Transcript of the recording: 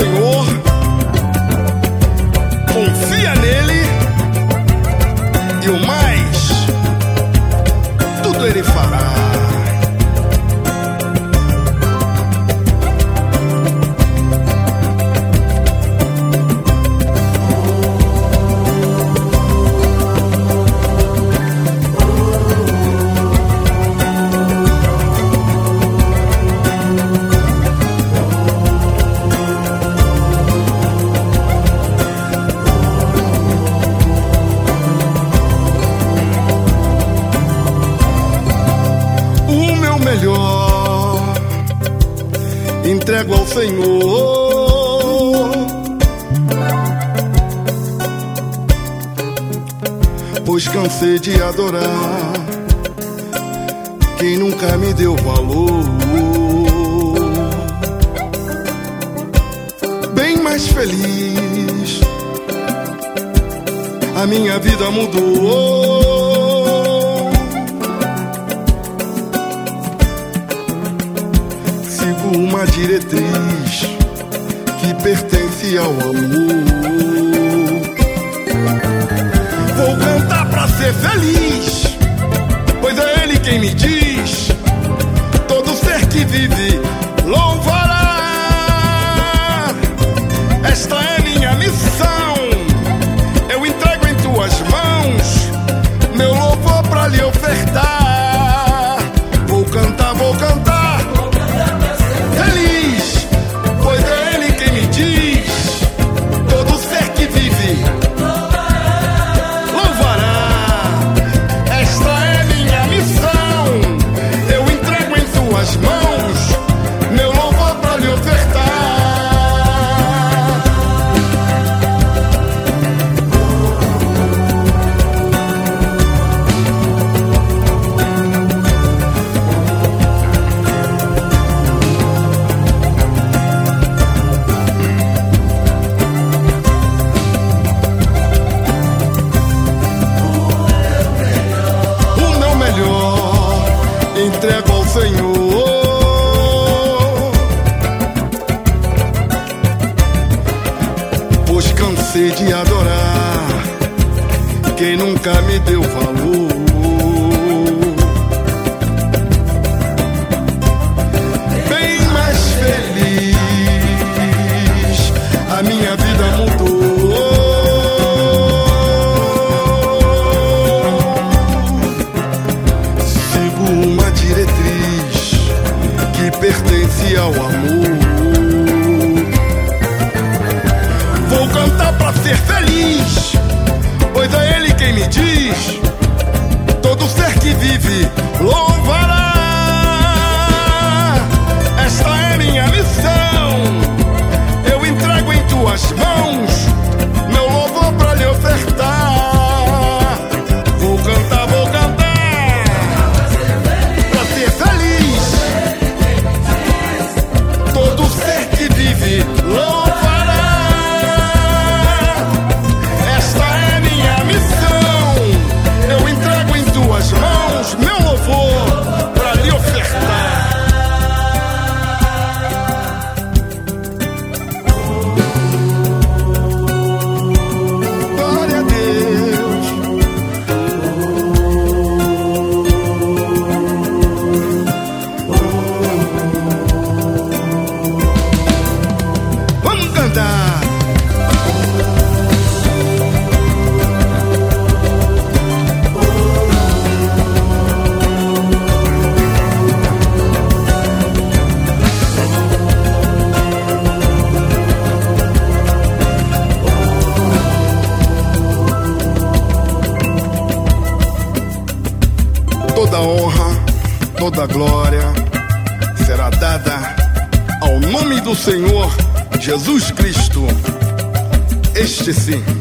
Senhor, confia nele e o mais, tudo ele fará. Melhor entrego ao Senhor. Pois cansei de adorar quem nunca me deu valor. Bem mais feliz, a minha vida mudou. Uma diretriz que pertence ao amor. Vou cantar pra ser feliz, pois é Ele quem me diz: todo ser que vive louvará. Esta é minha missão, cansei de adorar quem nunca me deu valor. Todo ser que vive louvará. Esta é minha missão, eu entrego em tuas mãos toda glória será dada ao nome do Senhor Jesus Cristo. Este sim